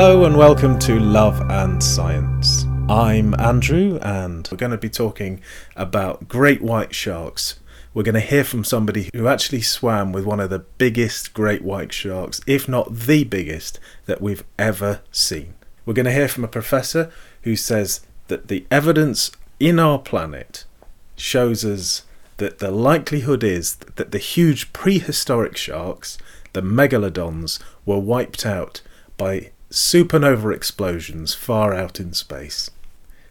Hello and welcome to Love and Science. I'm Andrew, and we're going to be talking about great white sharks. We're going to hear from somebody who actually swam with one of the biggest great white sharks, if not the biggest, that we've ever seen. We're going to hear from a professor who says that the evidence in our planet shows us that the likelihood is that the huge prehistoric sharks, the megalodons, were wiped out by supernova explosions far out in space.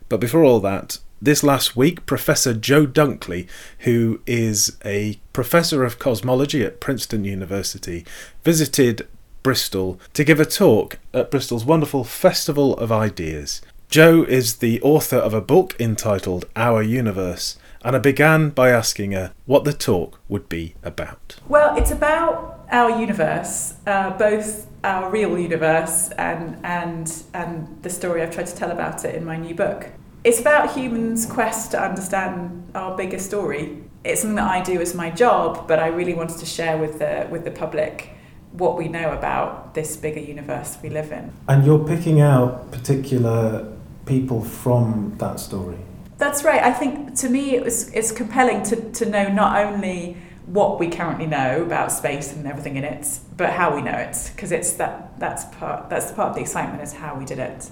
But before all that, this last week, Professor Jo Dunkley, who is a professor of cosmology at Princeton University, visited Bristol to give a talk at Bristol's wonderful Festival of Ideas. Jo is the author of a book entitled Our Universe, and I began by asking her what the talk would be about. Well, it's about our universe, uh, both our real universe and, and, and the story I've tried to tell about it in my new book. It's about humans' quest to understand our bigger story. It's something that I do as my job, but I really wanted to share with the, with the public what we know about this bigger universe we live in. And you're picking out particular people from that story? That's right. I think to me it was it's compelling to, to know not only what we currently know about space and everything in it, but how we know it, because it's that that's part that's part of the excitement is how we did it.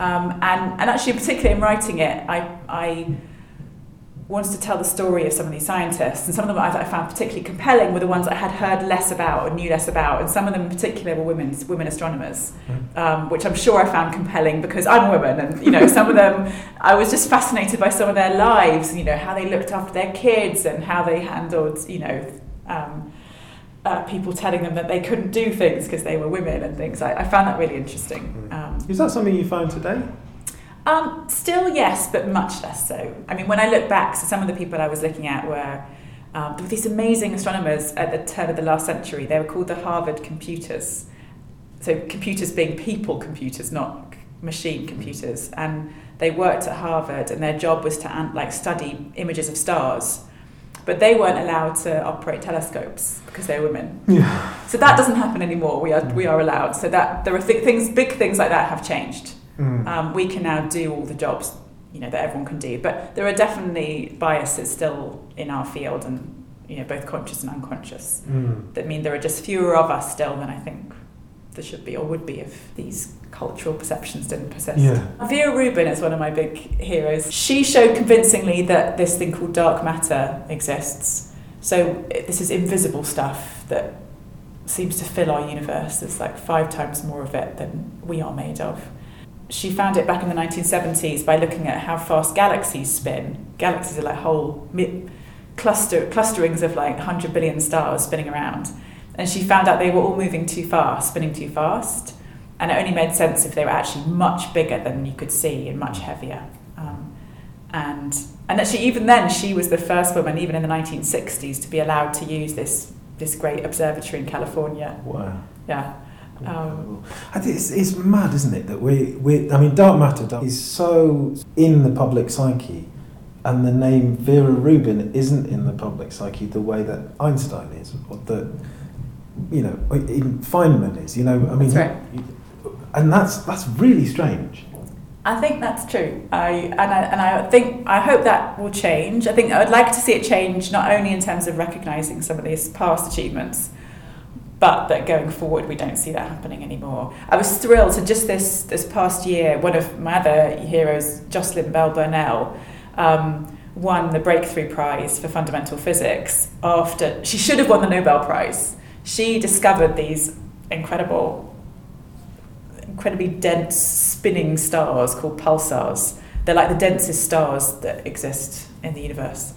Um, and and actually, particularly in writing it, I I wanted to tell the story of some of these scientists, and some of them I, I found particularly compelling were the ones I had heard less about or knew less about, and some of them in particular were women, women astronomers, hmm. um, which I'm sure I found compelling because I'm a woman, and you know some of them I was just fascinated by some of their lives, you know how they looked after their kids and how they handled, you know. Um, uh, people telling them that they couldn't do things because they were women and things. I, I found that really interesting. Hmm. Um, Is that something you find today? Um, still, yes, but much less so. I mean, when I look back, so some of the people I was looking at were um, there were these amazing astronomers at the turn of the last century. They were called the Harvard computers. So computers being people computers, not machine computers. And they worked at Harvard, and their job was to like study images of stars. But they weren't allowed to operate telescopes because they're women. Yeah. So that doesn't happen anymore. We are we are allowed. So that there are th- things, big things like that have changed. Mm. Um, we can now do all the jobs you know that everyone can do, but there are definitely biases still in our field, and you know both conscious and unconscious. Mm. That mean there are just fewer of us still than I think there should be or would be if these cultural perceptions didn't persist. Yeah. Vera Rubin is one of my big heroes. She showed convincingly that this thing called dark matter exists. So this is invisible stuff that seems to fill our universe. There's like five times more of it than we are made of she found it back in the 1970s by looking at how fast galaxies spin. Galaxies are like whole cluster clusterings of like 100 billion stars spinning around. And she found out they were all moving too fast, spinning too fast. And it only made sense if they were actually much bigger than you could see and much heavier. Um, and and actually, even then, she was the first woman, even in the 1960s, to be allowed to use this this great observatory in California. Wow. Yeah. Um, I think it's, it's mad, isn't it? That we, we I mean, dark matter is so in the public psyche, and the name Vera Rubin isn't in the public psyche the way that Einstein is, or that you know, even Feynman is. You know, I mean, that's right. and that's that's really strange. I think that's true. I and I and I think I hope that will change. I think I would like to see it change not only in terms of recognizing some of these past achievements, but that going forward we don't see that happening anymore. I was thrilled. So just this this past year, one of my other heroes, Jocelyn Bell Burnell, um, won the Breakthrough Prize for Fundamental Physics after she should have won the Nobel Prize. She discovered these incredible, incredibly dense spinning stars called pulsars. They're like the densest stars that exist in the universe.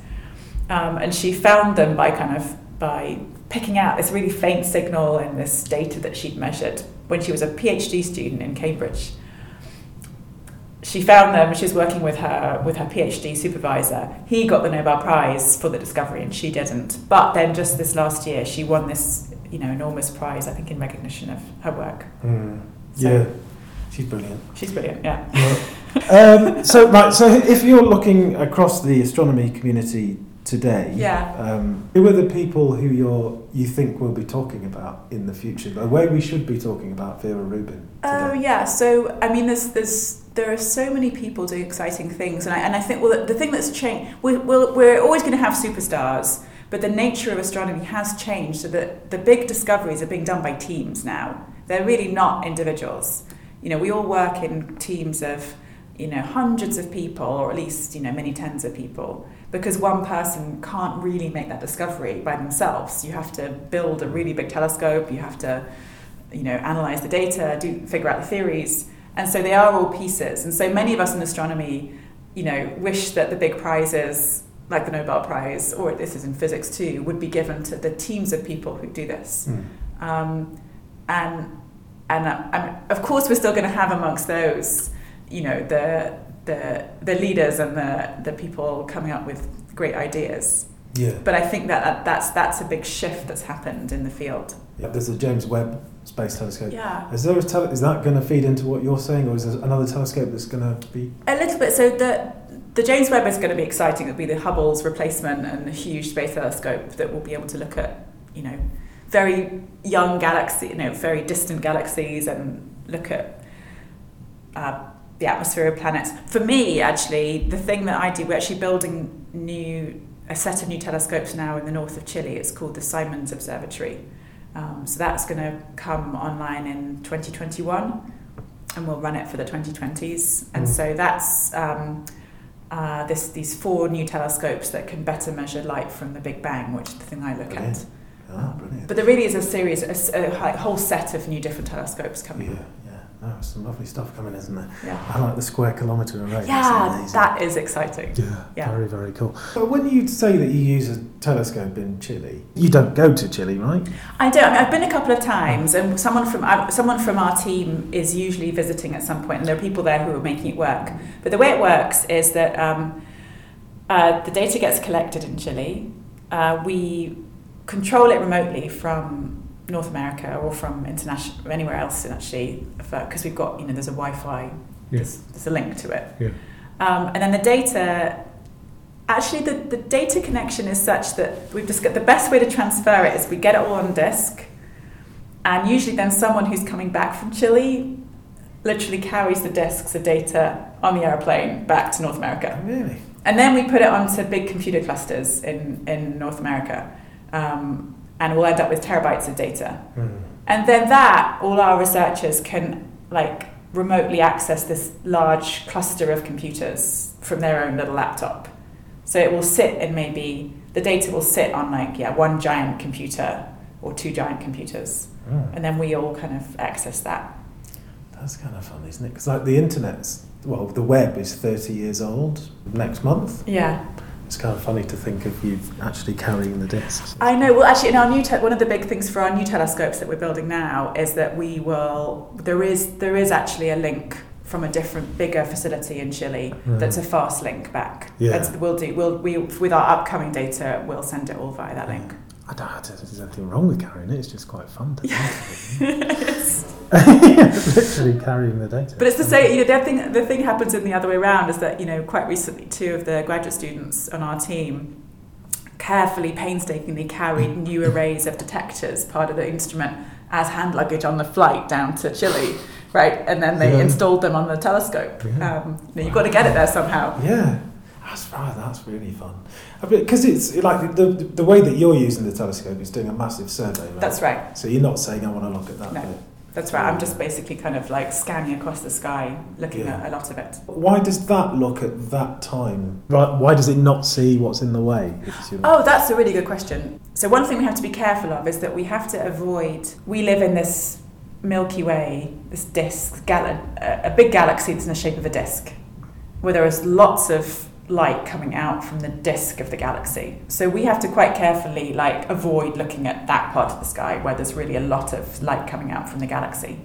Um, and she found them by kind of by picking out this really faint signal in this data that she'd measured when she was a PhD student in Cambridge. She found them. She was working with her with her PhD supervisor. He got the Nobel Prize for the discovery, and she didn't. But then, just this last year, she won this you know, enormous prize, I think, in recognition of her work. Mm. So- yeah, she's brilliant. She's brilliant, yeah. um, so right, so if you're looking across the astronomy community today, Yeah. um, who are the people who you're you think we'll be talking about in the future? The way we should be talking about Vera Rubin. Oh today? yeah, so I mean, there's there's there are so many people doing exciting things, and I and I think well, the, the thing that's changed, we, we'll, we're always going to have superstars, but the nature of astronomy has changed, so that the big discoveries are being done by teams now. They're really not individuals. You know, we all work in teams of you know hundreds of people, or at least you know many tens of people. Because one person can't really make that discovery by themselves. You have to build a really big telescope. You have to you know, analyze the data, do figure out the theories. And so they are all pieces. And so many of us in astronomy, you know, wish that the big prizes, like the Nobel Prize, or this is in physics too, would be given to the teams of people who do this. Mm. Um, and and uh, of course, we're still going to have amongst those, you know, the the the leaders and the the people coming up with great ideas. Yeah. But I think that, that that's that's a big shift that's happened in the field. yeah. There's a James Webb Space Telescope. Yeah. Is there a tele- is that going to feed into what you're saying, or is there another telescope that's going to be? A little bit. So the the James Webb is going to be exciting. It'll be the Hubble's replacement and a huge space telescope that will be able to look at, you know, very young galaxy, you know, very distant galaxies and look at uh, the atmosphere of planets. For me, actually, the thing that I do, we're actually building new a set of new telescopes now in the north of Chile. It's called the Simons Observatory. Um, so that's going to come online in 2021 and we'll run it for the 2020s. And Mm. so that's um, uh, this, these four new telescopes that can better measure light from the Big Bang, which is the thing I look Brilliant. at. Oh, brilliant. But there really is a series, a, hi- whole set of new different telescopes coming. yeah. No, some lovely stuff coming, isn't there? Yeah, I like the square kilometre array. Yeah that is exciting. Yeah, Yeah. very, very cool. But when you say that you use a telescope in Chile, you don't go to Chile, right? I do. I mean, I've been a couple of times, and someone from someone from our team is usually visiting at some point, and there are people there who are making it work. But the way it works is that um, uh, the data gets collected in Chile. Uh, we control it remotely from North America or from international anywhere else, actually, because we've got you know there's a Wi-Fi, there's, there's a link to it. Yeah. Um, and then the data, actually, the, the data connection is such that we've just got the best way to transfer it is we get it all on disk, and usually then someone who's coming back from Chile literally carries the disks of data on the airplane back to North America. Really? And then we put it onto big computer clusters in, in North America, um, and we'll end up with terabytes of data. Mm. And then that, all our researchers can like remotely access this large cluster of computers from their own little laptop. So it will sit in maybe the data will sit on like yeah one giant computer or two giant computers, Mm. and then we all kind of access that. That's kind of fun, isn't it? Because like the internet's, well, the web is 30 years old next month. Yeah, It's kind of funny to think of you actually carrying the discs. I know. Well, actually, in our new te- one of the big things for our new telescopes that we're building now is that we will there is there is actually a link from a different bigger facility in Chile that's a fast link back. Yeah. And we'll do we'll we with our upcoming data we'll send it all via that link. I don't know if there's anything wrong with carrying it, it's just quite fun to It's- Literally carrying the data. but it's the same. You know, the thing the thing happens in the other way around is that you know quite recently two of the graduate students on our team carefully, painstakingly carried new arrays of detectors, part of the instrument, as hand luggage on the flight down to Chile, right? And then they Yeah. installed them on the telescope. Yeah. Um, you know, you've got to get it there somehow. Yeah, that's right. That's really fun. Because it's like the, the way that you're using the telescope is doing a massive survey. Right? That's right. So you're not saying I want to look at that No. bit. That's right. I'm just basically kind of like scanning across the sky, looking Yeah. at a lot of it. Why does that look at that time? Right. Why does it not see what's in the way? It's, you know- Oh, that's a really good question. So one thing we have to be careful of is that we have to avoid. We live in this Milky Way, this disk, gal- a big galaxy that's in the shape of a disk, where there is lots of light coming out from the disk of the galaxy. So we have to quite carefully like avoid looking at that part of the sky where there's really a lot of light coming out from the galaxy.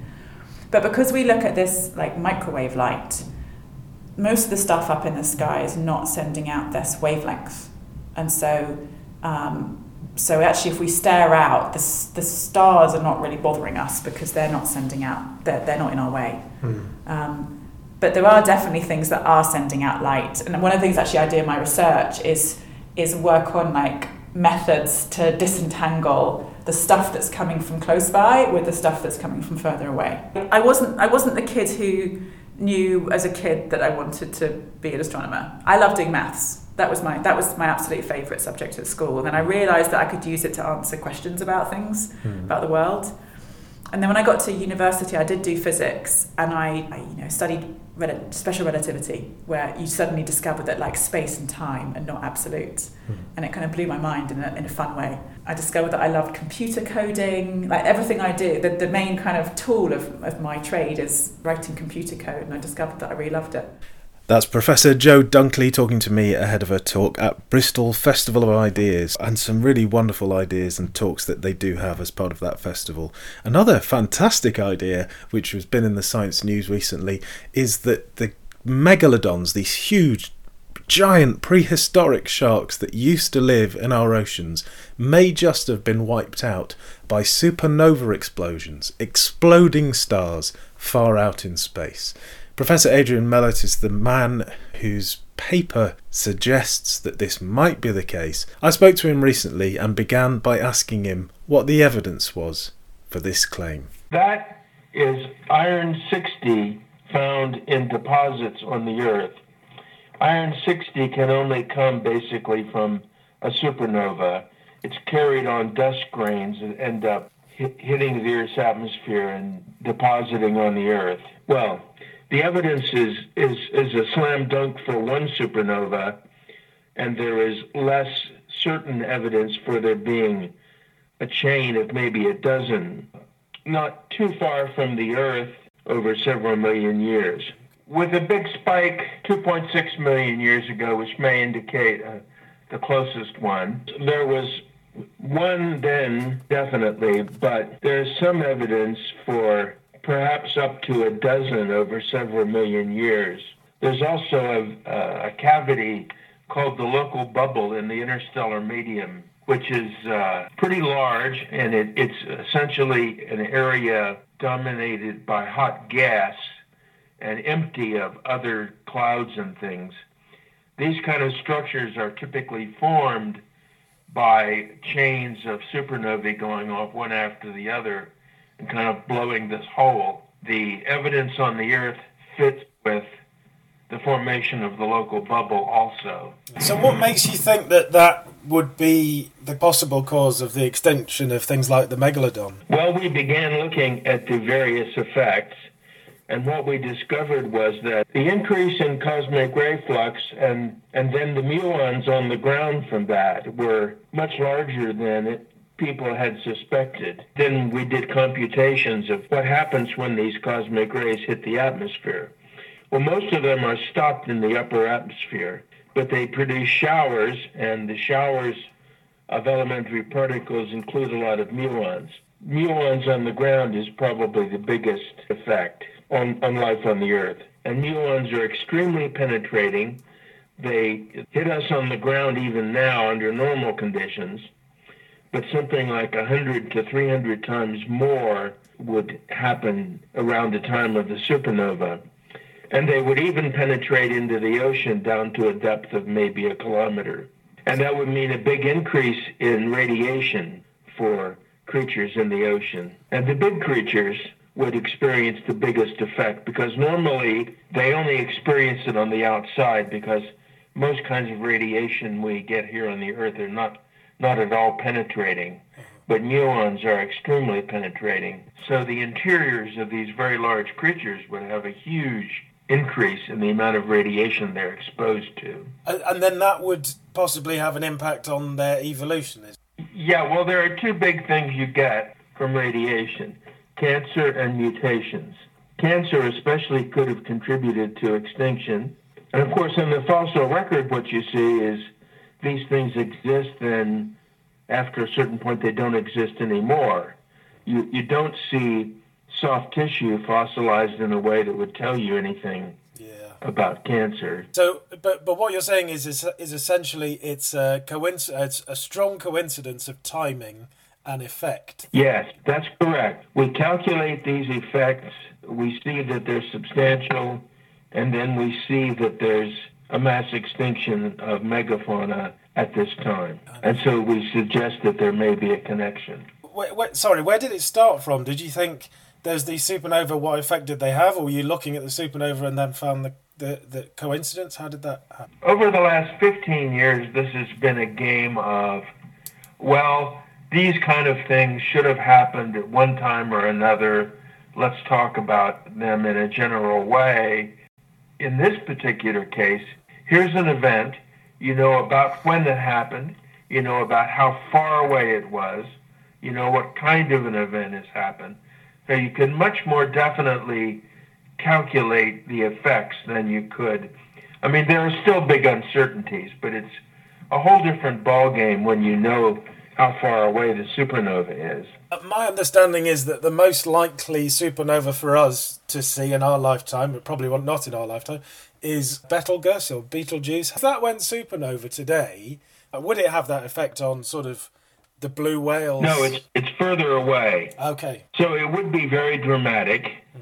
But because we look at this like microwave light, most of the stuff up in the sky is not sending out this wavelength. And so um, so actually, if we stare out, the, the stars are not really bothering us because they're not sending out, they're, they're not in our way. Mm. Um, but there are definitely things that are sending out light. And one of the things actually I do in my research is, is work on like methods to disentangle the stuff that's coming from close by with the stuff that's coming from further away. I wasn't, I wasn't the kid who knew as a kid that I wanted to be an astronomer. I loved doing maths that was my that was my absolute favourite subject at school. And then I realised that I could use it to answer questions about things, mm. about the world. And then when I got to university, I did do physics, and I, I you know studied rel- special relativity, where you suddenly discover that like space and time are not absolute, mm. and it kind of blew my mind in a, in a fun way. I discovered that I loved computer coding, like everything I do. The, the main kind of tool of, of my trade is writing computer code, and I discovered that I really loved it. That's Professor Jo Dunkley talking to me ahead of a talk at Bristol Festival of Ideas and some really wonderful ideas and talks that they do have as part of that festival. Another fantastic idea, which has been in the science news recently, is that the megalodons, these huge giant prehistoric sharks that used to live in our oceans may just have been wiped out by supernova explosions, exploding stars far out in space. Professor Adrian Melott is the man whose paper suggests that this might be the case. I spoke to him recently and began by asking him what the evidence was for this claim. That is iron 60 found in deposits on the Earth. Iron 60 can only come basically from a supernova. It's carried on dust grains that end up hitting the Earth's atmosphere and depositing on the Earth. Well, the evidence is, is, is a slam dunk for one supernova, and there is less certain evidence for there being a chain of maybe a dozen, not too far from the Earth over several million years. With a big spike 2.6 million years ago, which may indicate uh, the closest one, there was one then, definitely, but there's some evidence for perhaps up to a dozen over several million years. There's also a, a cavity called the local bubble in the interstellar medium, which is uh, pretty large, and it, it's essentially an area dominated by hot gas and empty of other clouds and things. These kind of structures are typically formed by chains of supernovae going off one after the other kind of blowing this hole. The evidence on the Earth fits with the formation of the local bubble also. So, what makes you think that that would be the possible cause of the extinction of things like the megalodon? Well, we began looking at the various effects, and what we discovered was that the increase in cosmic ray flux and, and then the muons on the ground from that were much larger than it, people had suspected. Then we did computations of what happens when these cosmic rays hit the atmosphere. Well, most of them are stopped in the upper atmosphere, but they produce showers, and the showers of elementary particles include a lot of muons. Muons on the ground is probably the biggest effect on, on life on the Earth. And muons are extremely penetrating. They hit us on the ground even now under normal conditions but something like 100 to 300 times more would happen around the time of the supernova. And they would even penetrate into the ocean down to a depth of maybe a kilometer. And that would mean a big increase in radiation for creatures in the ocean. And the big creatures would experience the biggest effect because normally they only experience it on the outside because most kinds of radiation we get here on the earth are not not at all penetrating, but muons are extremely penetrating. So the interiors of these very large creatures would have a huge increase in the amount of radiation they're exposed to. And then that would possibly have an impact on their evolution. Yeah, well, there are two big things you get from radiation cancer and mutations. Cancer, especially, could have contributed to extinction. And of course, in the fossil record, what you see is these things exist, then after a certain point they don't exist anymore. You you don't see soft tissue fossilized in a way that would tell you anything. Yeah. about cancer. So, but but what you're saying is is, is essentially it's a coincidence, a strong coincidence of timing and effect. Yes, that's correct. We calculate these effects. We see that they're substantial, and then we see that there's a mass extinction of megafauna at this time. And so we suggest that there may be a connection. Wait, wait, sorry, where did it start from? Did you think there's the supernova, what effect did they have? Or were you looking at the supernova and then found the, the, the coincidence? How did that happen? Over the last 15 years, this has been a game of, well, these kind of things should have happened at one time or another. Let's talk about them in a general way. In this particular case, here's an event. You know about when it happened. You know about how far away it was. You know what kind of an event has happened. So you can much more definitely calculate the effects than you could. I mean, there are still big uncertainties, but it's a whole different ballgame when you know how far away the supernova is. Uh, my understanding is that the most likely supernova for us to see in our lifetime, but probably not in our lifetime, is Betelgeuse or Betelgeuse. If that went supernova today, uh, would it have that effect on sort of the blue whales? No, it's it's further away. Okay. So it would be very dramatic. Mm.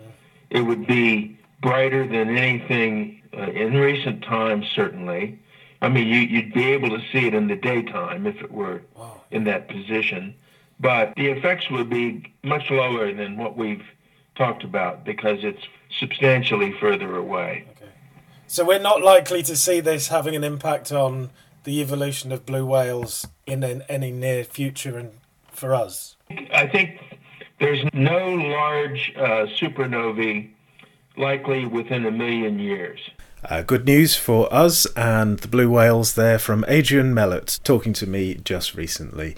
It would be brighter than anything uh, in recent times, certainly. I mean, you, you'd be able to see it in the daytime if it were wow. in that position, but the effects would be much lower than what we've talked about because it's substantially further away. Okay. So we're not likely to see this having an impact on the evolution of blue whales in an, any near future and for us? I think there's no large uh, supernovae likely within a million years. Uh, good news for us and the blue whales there from Adrian Melott talking to me just recently.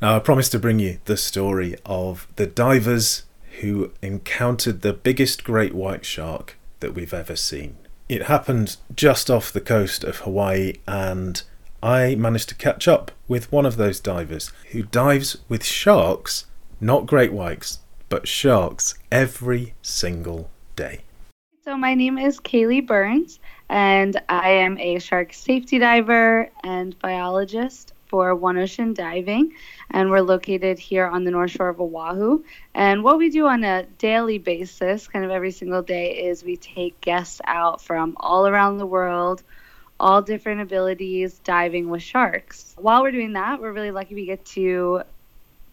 Now, I promised to bring you the story of the divers who encountered the biggest great white shark that we've ever seen. It happened just off the coast of Hawaii, and I managed to catch up with one of those divers who dives with sharks, not great whites, but sharks every single day. So, my name is Kaylee Burns, and I am a shark safety diver and biologist for One Ocean Diving. And we're located here on the North Shore of Oahu. And what we do on a daily basis, kind of every single day, is we take guests out from all around the world, all different abilities, diving with sharks. While we're doing that, we're really lucky we get to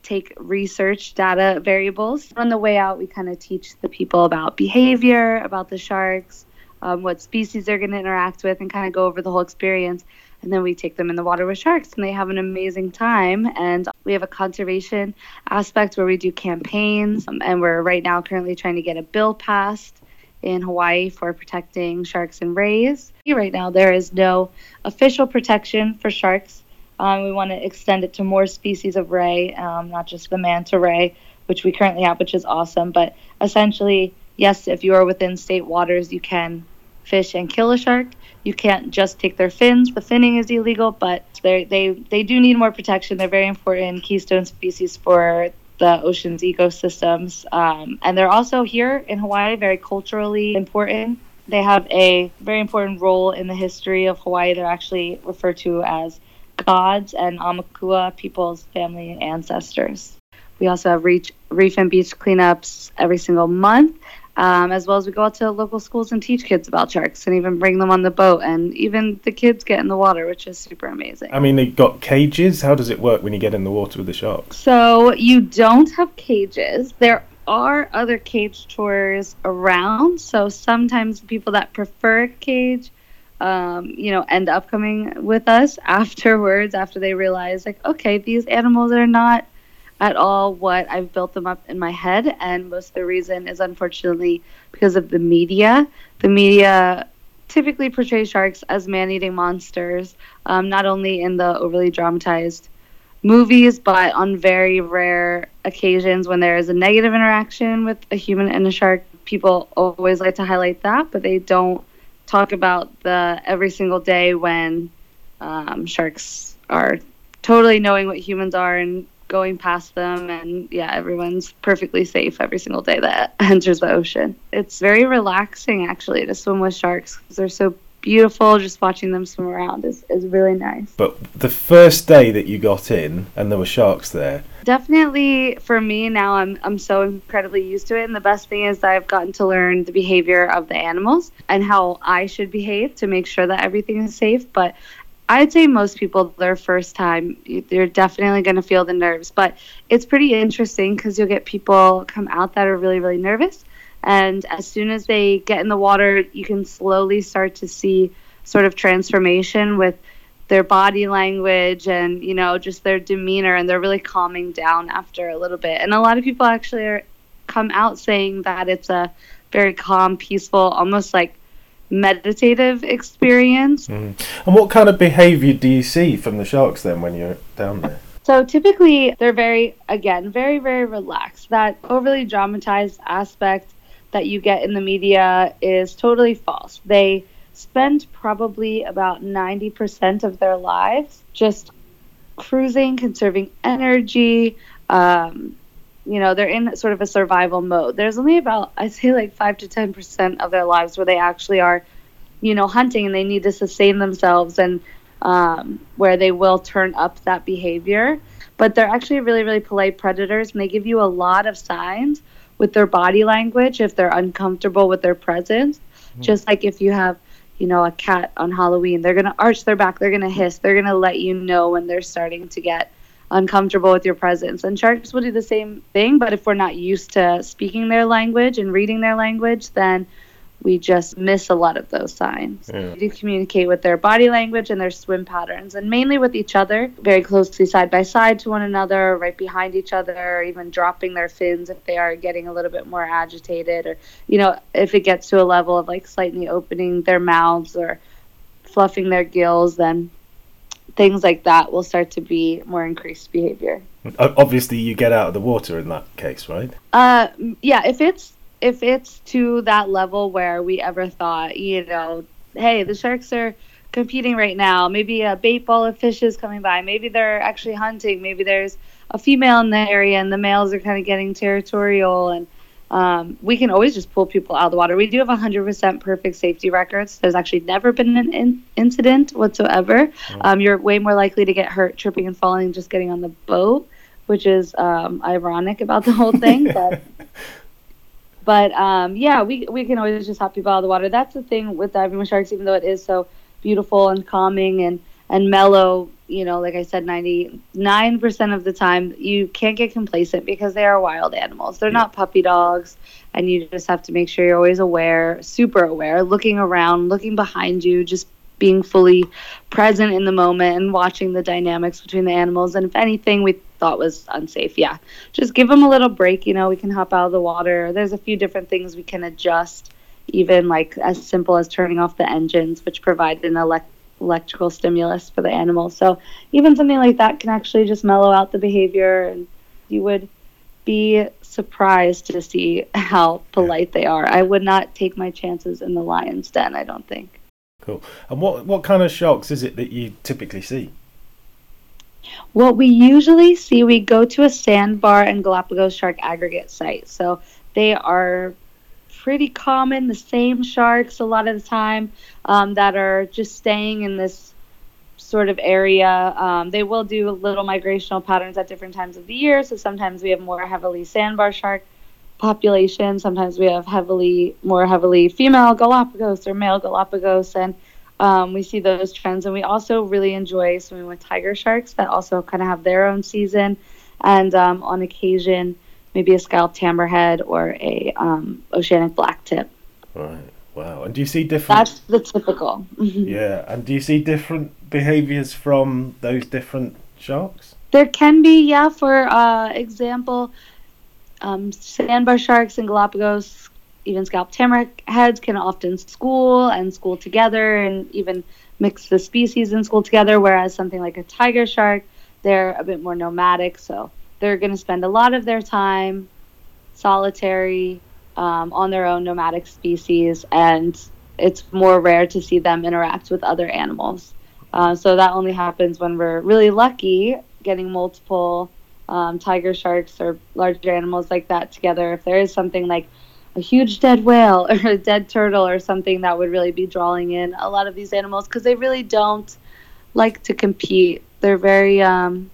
take research data variables. On the way out, we kind of teach the people about behavior, about the sharks, um, what species they're going to interact with, and kind of go over the whole experience. And then we take them in the water with sharks, and they have an amazing time. And we have a conservation aspect where we do campaigns, um, and we're right now currently trying to get a bill passed in Hawaii for protecting sharks and rays. Right now, there is no official protection for sharks um, we want to extend it to more species of ray, um, not just the manta ray, which we currently have, which is awesome. But essentially, yes, if you are within state waters, you can fish and kill a shark. You can't just take their fins. The finning is illegal, but they they they do need more protection. They're very important keystone species for the ocean's ecosystems, um, and they're also here in Hawaii very culturally important. They have a very important role in the history of Hawaii. They're actually referred to as gods and aumakua people's family and ancestors. We also have reef and beach cleanups every single month, um, as well as we go out to local schools and teach kids about sharks and even bring them on the boat. And even the kids get in the water, which is super amazing. I mean, they got cages. How does it work when you get in the water with the sharks? So you don't have cages. There are other cage tours around. So sometimes people that prefer a cage um, you know, end up coming with us afterwards after they realize, like, okay, these animals are not at all what I've built them up in my head. And most of the reason is unfortunately because of the media. The media typically portrays sharks as man eating monsters, um, not only in the overly dramatized movies, but on very rare occasions when there is a negative interaction with a human and a shark. People always like to highlight that, but they don't talk about the every single day when um, sharks are totally knowing what humans are and going past them and yeah everyone's perfectly safe every single day that enters the ocean. It's very relaxing actually to swim with sharks because they're so beautiful. Just watching them swim around is, is really nice. But the first day that you got in and there were sharks there? Definitely for me now i'm i'm so incredibly used to it and the best thing is that i've gotten to learn the behavior of the animals and how i should behave to make sure that everything is safe. But I'd say most people, their first time, they're definitely going to feel the nerves. But it's pretty interesting because you'll get people come out that are really, really nervous. And as soon as they get in the water, you can slowly start to see sort of transformation with their body language and, you know, just their demeanor. And they're really calming down after a little bit. And a lot of people actually are, come out saying that it's a very calm, peaceful, almost like meditative experience. Mm. And what kind of behavior do you see from the sharks then when you're down there? So typically, they're very, again, very, very relaxed. That overly dramatized aspect that you get in the media is totally false. They spend probably about 90% of their lives just cruising, conserving energy, um, you know they're in sort of a survival mode. There's only about i'd say like 5 to 10% of their lives where they actually are you know hunting and they need to sustain themselves and um, where they will turn up that behavior. But they're actually really really polite predators and they give you a lot of signs with their body language if they're uncomfortable with their presence. Mm-hmm. just like if you have you know a cat on halloween they're going to arch their back they're going to hiss they're going to let you know when they're starting to get uncomfortable with your presence. And sharks will do the same thing, but if we're not used to speaking their language and reading their language, then we just miss a lot of those signs. Yeah. They communicate with their body language and their swim patterns, and mainly with each other, very closely side by side to one another, right behind each other, or even dropping their fins if they are getting a little bit more agitated, or, you know, if it gets to a level of like slightly opening their mouths or fluffing their gills, then things like that will start to be more increased behavior. Obviously, you get out of the water in that case, right? Uh, yeah. If it's if it's to that level where we ever thought, you know, hey, the sharks are competing right now. Maybe a bait ball of fish is coming by. Maybe they're actually hunting. Maybe there's a female in the area and the males are kind of getting territorial and um, we can always just pull people out of the water. We do have 100% perfect safety records. There's actually never been an in- incident whatsoever. Oh. Um, you're way more likely to get hurt tripping and falling just getting on the boat, which is um, ironic about the whole thing. but but um, yeah, we we can always just hop people out of the water. That's the thing with diving with sharks, even though it is so beautiful and calming and and mellow you know, like I said, 99% of the time, you can't get complacent because they are wild animals. They're yeah. not puppy dogs. And you just have to make sure you're always aware, super aware, looking around, looking behind you, just being fully present in the moment and watching the dynamics between the animals. And if anything we thought was unsafe, yeah, just give them a little break. You know, we can hop out of the water. There's a few different things we can adjust, even like as simple as turning off the engines, which provide an elect electrical stimulus for the animals. So even something like that can actually just mellow out the behavior, and you would be surprised to see how polite they are. I would not take my chances in the lion's den. I don't think. Cool. And what what kind of sharks is it that you typically see? What we usually see, we go to a sandbar and Galapagos shark aggregate site. So they are pretty common, the same sharks a lot of the time um, that are just staying in this sort of area. Um, they will do little migrational patterns at different times of the year. So sometimes we have more heavily sandbar shark population. Sometimes we have heavily, more heavily female Galapagos or male Galapagos. And um, we see those trends. And we also really enjoy swimming with tiger sharks that also kind of have their own season. And um, on occasion, maybe a scalloped hammerhead or a um, oceanic blacktip. Right. Wow. And do you see different? That's the typical. Mm-hmm. yeah. And do you see different behaviors from those different sharks? There can be, yeah. For uh, example, um, sandbar sharks and Galapagos, even scalloped hammerheads can often school and school together and even mix the species in school together. Whereas something like a tiger shark, they're a bit more nomadic. So they're going to spend a lot of their time solitary um, on their own nomadic species, and it's more rare to see them interact with other animals. Uh, so that only happens when we're really lucky, getting multiple um, tiger sharks or larger animals like that together. If there is something like a huge dead whale or a dead turtle or something that would really be drawing in a lot of these animals because they really don't like to compete. They're very um,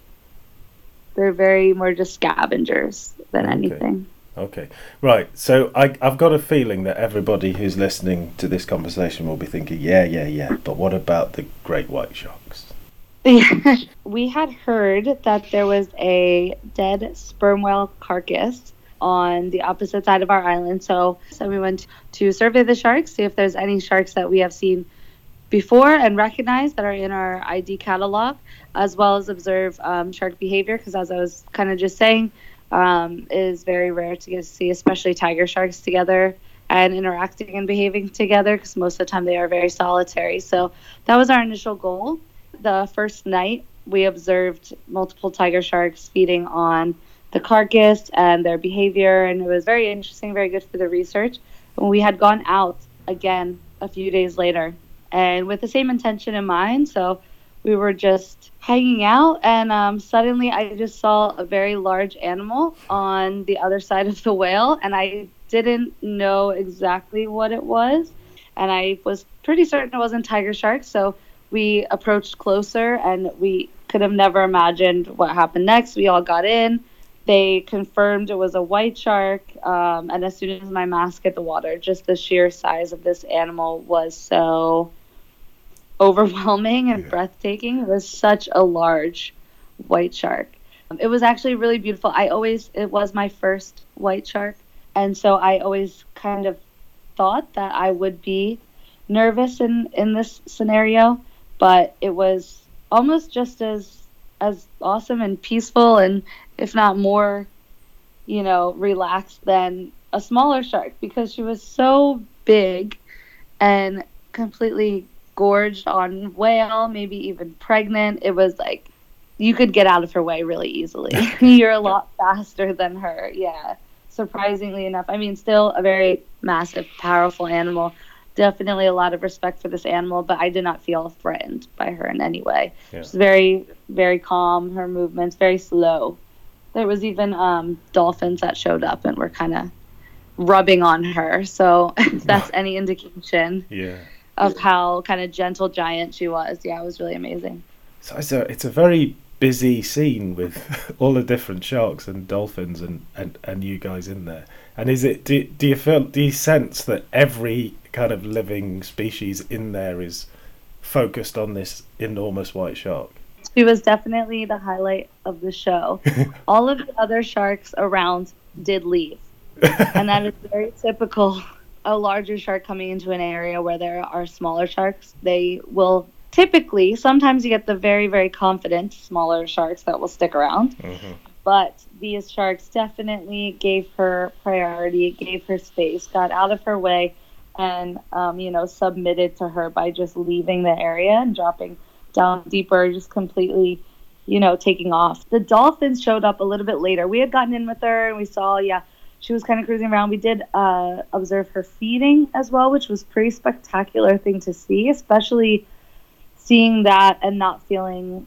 they're very more just scavengers than Okay. anything. Okay, right. So I, I've got a feeling that everybody who's listening to this conversation will be thinking, yeah, yeah, yeah. But what about the great white sharks? we had heard that there was a dead sperm whale carcass on the opposite side of our island. So, so we went to survey the sharks, see if there's any sharks that we have seen before and recognize that are in our ID catalog, as well as observe um, shark behavior. Because as I was kind of just saying, um, it is very rare to get to see, especially tiger sharks together and interacting and behaving together. Because most of the time they are very solitary. So that was our initial goal the first night, we observed multiple tiger sharks feeding on the carcass and their behavior, and it was very interesting, very good for the research. When we had gone out again a few days later, and with the same intention in mind, so we were just hanging out, and um, suddenly I just saw a very large animal on the other side of the whale, and I didn't know exactly what it was, and I was pretty certain it wasn't tiger shark, so we approached closer and we could have never imagined what happened next. We all got in. They confirmed it was a white shark. Um, and as soon as my mask hit the water, just the sheer size of this animal was so overwhelming and Yeah. breathtaking. It was such a large white shark. Um, It was actually really beautiful. I always, it was my first white shark. And so I always kind of thought that I would be nervous in, in this scenario but it was almost just as as awesome and peaceful and if not more you know relaxed than a smaller shark because she was so big and completely gorged on whale maybe even pregnant it was like you could get out of her way really easily you're a lot faster than her yeah surprisingly enough i mean still a very massive powerful animal definitely a lot of respect for this animal, but I did not feel threatened by her in any way. Yeah. She's very, very calm. Her movements very slow. There was even um, dolphins that showed up and were kind of rubbing on her. So if that's any indication Yeah. Of how kind of gentle giant she was, yeah, it was really amazing. So it's a it's a very busy scene with all the different sharks and dolphins and, and, and you guys in there. And is it do, do you feel do you sense that every kind of living species in there is focused on this enormous white shark? She was definitely the highlight of the show. All of the other sharks around did leave. and that is very typical. A larger shark coming into an area where there are smaller sharks, they will typically, sometimes you get the very, very confident smaller sharks that will stick around. Mm-hmm. But these sharks definitely gave her priority, gave her space, got out of her way, and, um, you know, submitted to her by just leaving the area and dropping down deeper, just completely you know, taking off. The dolphins showed up a little bit later. We had gotten in with her and we saw, yeah, she was kind of cruising around. We did uh, observe her feeding as well, which was pretty spectacular thing to see, especially seeing that and not feeling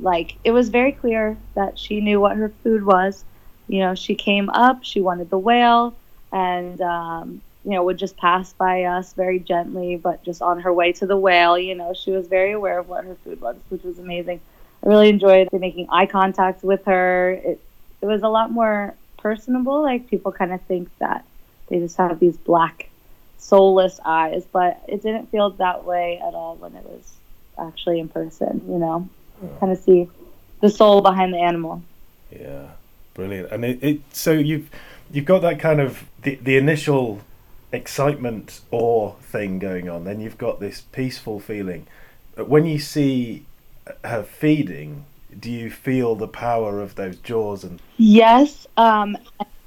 like it was very clear that she knew what her food was. You know, she came up, she wanted the whale, and um, you know would just pass by us very gently, but just on her way to the whale. You know, she was very aware of what her food was, which was amazing. I really enjoyed making eye contact with her. It it was a lot more personable. Like people kind of think that they just have these black, soulless eyes, but it didn't feel that way at all when it was actually in person. You know, kind of see the soul behind the animal. Yeah, brilliant. And it, it so you've you've got that kind of the the initial excitement awe thing going on. Then you've got this peaceful feeling. But when you see her feeding, do you feel the power of those jaws and Yes. Um,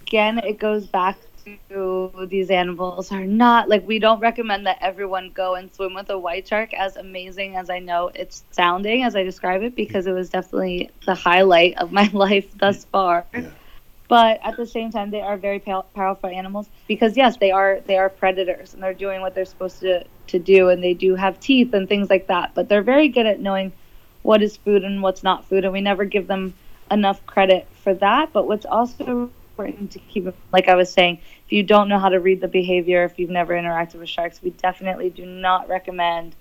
again, it goes back to these animals are not like we don't recommend that everyone go and swim with a white shark. As amazing as I know it's sounding as I describe it, because it was definitely the highlight of my life thus far. Yeah. But at the same time, they are very pow- powerful animals because yes, they are they are predators and they're doing what they're supposed to to do, and they do have teeth and things like that. But they're very good at knowing what is food and what's not food, and we never give them enough credit for that. But what's also important to keep, like I was saying, if you don't know how to read the behavior, if you've never interacted with sharks, we definitely do not recommend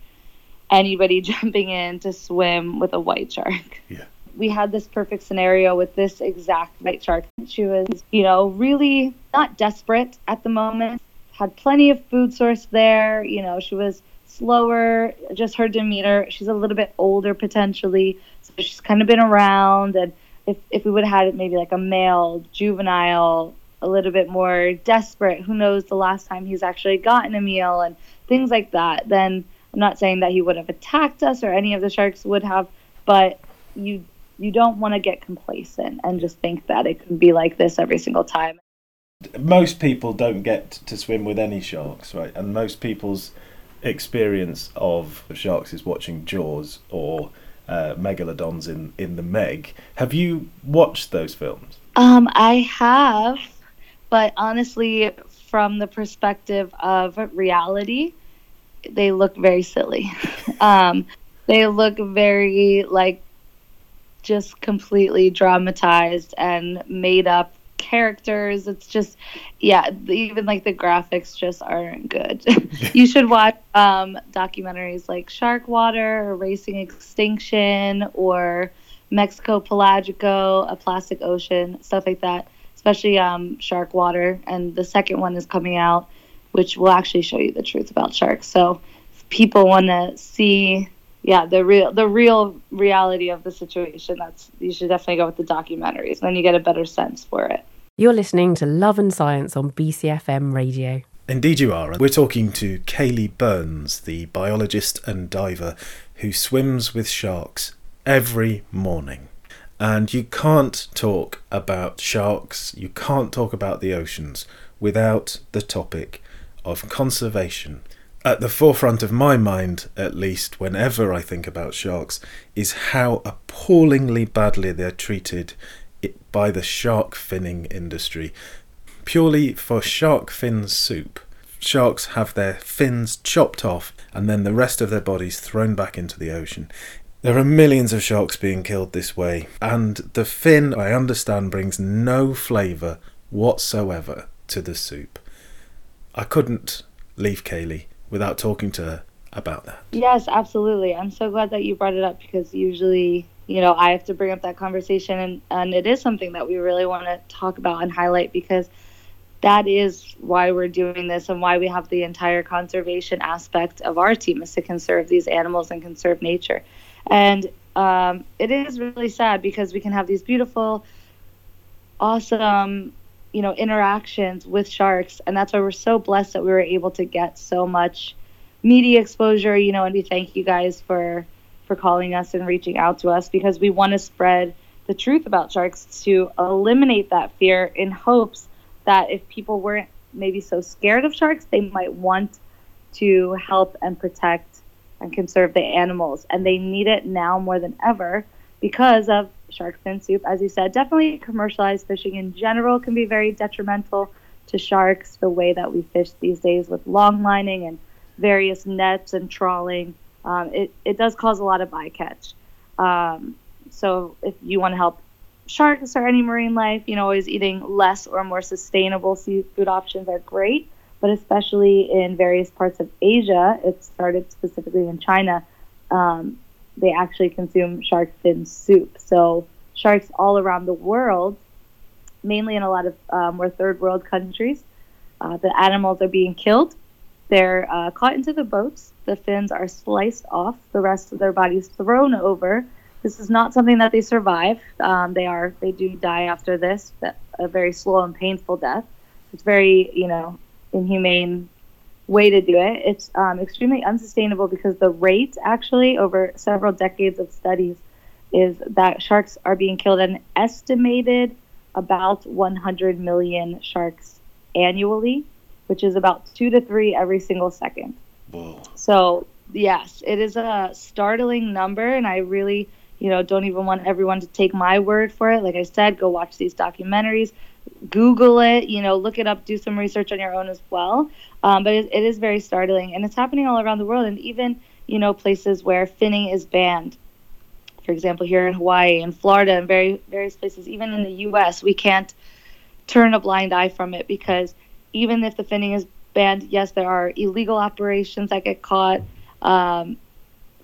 anybody jumping in to swim with a white shark. Yeah. We had this perfect scenario with this exact white shark. She was, you know, really not desperate at the moment, had plenty of food source there. You know, she was slower, just her demeanor. She's a little bit older potentially, so she's kind of been around. And if, if we would have had it maybe like a male, juvenile, a little bit more desperate, who knows the last time he's actually gotten a meal and things like that, then I'm not saying that he would have attacked us or any of the sharks would have, but you you don't want to get complacent and just think that it can be like this every single time. Most people don't get to swim with any sharks, right? And most people's experience of sharks is watching Jaws or uh, megalodons in in the Meg. Have you watched those films? Um, I have, but honestly, from the perspective of reality, they look very silly. um, they look very like just completely dramatized and made up characters. It's just, yeah, even like the graphics just aren't good. you should watch um, documentaries like Shark Water or Racing Extinction or Mexico Pelagico, A Plastic Ocean, stuff like that, especially um, Shark Water. And the second one is coming out, which will actually show you the truth about sharks. So if people want to see yeah the real the real reality of the situation that's you should definitely go with the documentaries then you get a better sense for it you're listening to love and science on bcfm radio. Indeed you are we're talking to kaylee burns the biologist and diver who swims with sharks every morning. And you can't talk about sharks you can't talk about the oceans without the topic of conservation. At the forefront of my mind, at least, whenever I think about sharks, is how appallingly badly they're treated by the shark finning industry. Purely for shark fin soup, sharks have their fins chopped off and then the rest of their bodies thrown back into the ocean. There are millions of sharks being killed this way, and the fin, I understand, brings no flavour whatsoever to the soup. I couldn't leave Kaylee without talking to her about that. Yes, absolutely. I'm so glad that you brought it up because usually, you know, I have to bring up that conversation and, and it is something that we really want to talk about and highlight because that is why we're doing this and why we have the entire conservation aspect of our team is to conserve these animals and conserve nature. And um, it is really sad because we can have these beautiful, awesome you know interactions with sharks and that's why we're so blessed that we were able to get so much media exposure you know and we thank you guys for for calling us and reaching out to us because we want to spread the truth about sharks to eliminate that fear in hopes that if people weren't maybe so scared of sharks they might want to help and protect and conserve the animals and they need it now more than ever because of shark fin soup. As you said, definitely commercialized fishing in general can be very detrimental to sharks. The way that we fish these days with long lining and various nets and trawling, um, it, it does cause a lot of bycatch. Um, so if you want to help sharks or any marine life, you know, always eating less or more sustainable seafood options are great. But especially in various parts of Asia, it started specifically in China. Um, they actually consume shark fin soup. So sharks all around the world, mainly in a lot of um, more third world countries, uh, the animals are being killed. They're uh, caught into the boats. The fins are sliced off. The rest of their bodies thrown over. This is not something that they survive. Um, they are they do die after this, a very slow and painful death. It's very you know inhumane way to do it. It's um, extremely unsustainable because the rate, actually, over several decades of studies, is that sharks are being killed an estimated about 100 million sharks annually, which is about two to three every single second. Whoa. So, yes, it is a startling number, and I really, you know, don't even want everyone to take my word for it. Like I said, go watch these documentaries. Google it, you know, look it up, do some research on your own as well. Um, but it, it is very startling, and it's happening all around the world, and even you know places where finning is banned. for example, here in Hawaii and Florida and very various places, even in the U.S., we can't turn a blind eye from it because even if the finning is banned, yes, there are illegal operations that get caught because um,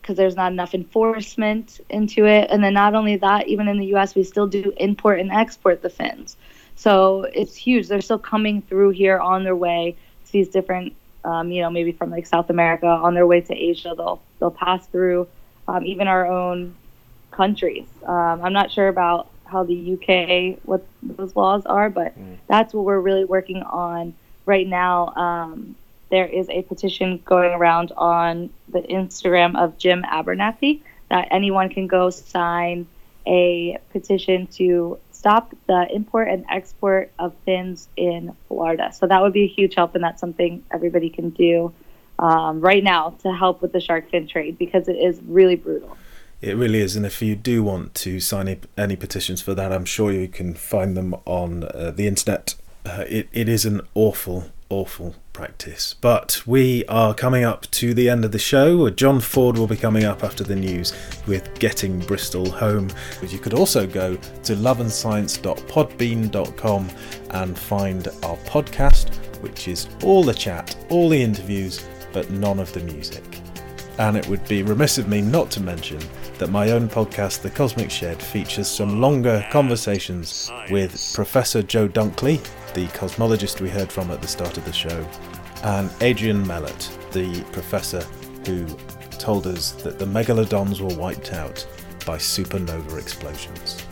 there's not enough enforcement into it. And then not only that, even in the U.S., we still do import and export the fins. So it's huge. They're still coming through here on their way to these different, um, you know, maybe from like South America on their way to Asia. They'll they'll pass through um, even our own countries. Um, I'm not sure about how the UK what those laws are, but mm. that's what we're really working on right now. Um, there is a petition going around on the Instagram of Jim Abernethy that anyone can go sign a petition to stop the import and export of fins in Florida. So that would be a huge help, and that's something everybody can do um, right now to help with the shark fin trade because it is really brutal. It really is, and if you do want to sign any petitions for that, I'm sure you can find them on uh, the internet. Uh, it, it is an awful, awful practice. But we are coming up to the end of the show. John Ford will be coming up after the news with Getting Bristol Home. But you could also go to loveandscience.podbean.com and find our podcast, which is all the chat, all the interviews, but none of the music. And it would be remiss of me not to mention that my own podcast, The Cosmic Shed, features some longer conversations with Professor Jo Dunkley, the cosmologist we heard from at the start of the show, and Adrian Melott, the professor who told us that the megalodons were wiped out by supernova explosions.